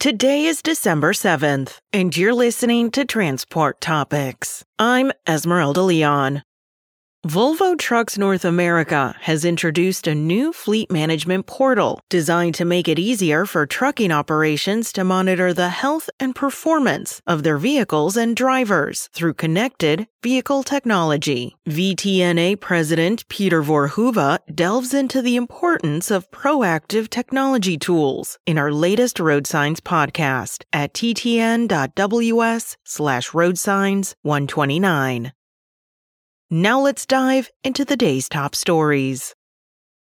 Today is December 7th, and you're listening to Transport Topics. I'm Esmeralda Leon. Volvo Trucks North America has introduced a new fleet management portal designed to make it easier for trucking operations to monitor the health and performance of their vehicles and drivers through connected vehicle technology. VTNA President Peter Voorhoeve delves into the importance of proactive technology tools in our latest Road Signs podcast at ttn.ws slash roadsigns 129. Now let's dive into the day's top stories.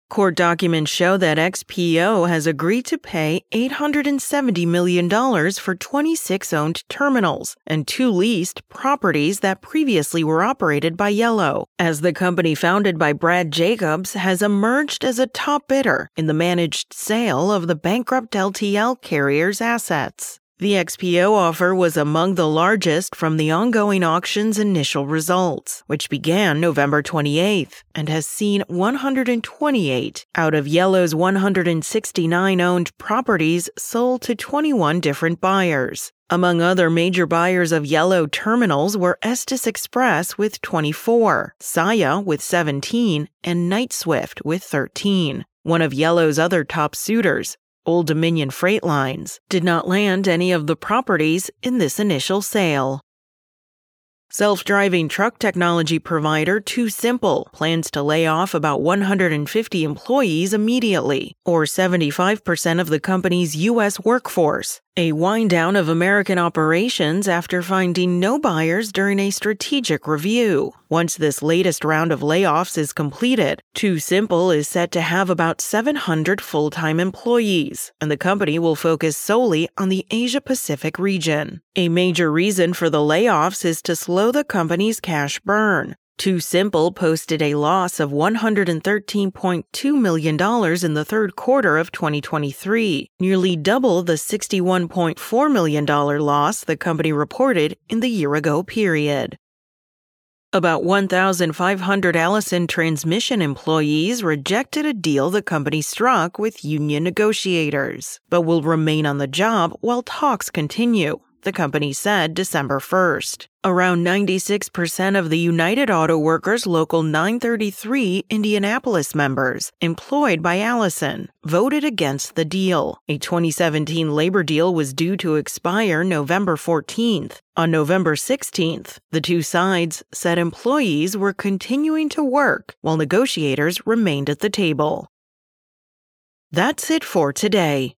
Court documents show that XPO has agreed to pay $870 million for 26 owned terminals and two leased properties that previously were operated by Yellow, as the company founded by Brad Jacobs has emerged as a top bidder in the managed sale of the bankrupt LTL carrier's assets. The XPO offer was among the largest from the ongoing auction's initial results, which began November 28th and has seen 128 out of Yellow's 169 owned properties sold to 21 different buyers. Among other major buyers of Yellow terminals were Estes Express with 24, Saia with 17, and Knight-Swift with 13. One of Yellow's other top suitors, Old Dominion Freight Lines did not land any of the properties in this initial sale. Self driving truck technology provider TuSimple plans to lay off about 150 employees immediately, or 75% of the company's U.S. workforce, a wind down of American operations after finding no buyers during a strategic review. Once this latest round of layoffs is completed, TuSimple is set to have about 700 full time employees, and the company will focus solely on the Asia Pacific region. A major reason for the layoffs is to slow the company's cash burn. Too TuSimple posted a loss of $113.2 million in the third quarter of 2023, nearly double the $61.4 million loss the company reported in the year ago period. About 1,500 Allison transmission employees rejected a deal the company struck with union negotiators, but will remain on the job while talks continue the company said December 1st. Around 96% of the United Auto Workers Local 933 Indianapolis members employed by Allison voted against the deal. A 2017 labor deal was due to expire November 14th. On November 16th, the two sides said employees were continuing to work while negotiators remained at the table. That's it for today.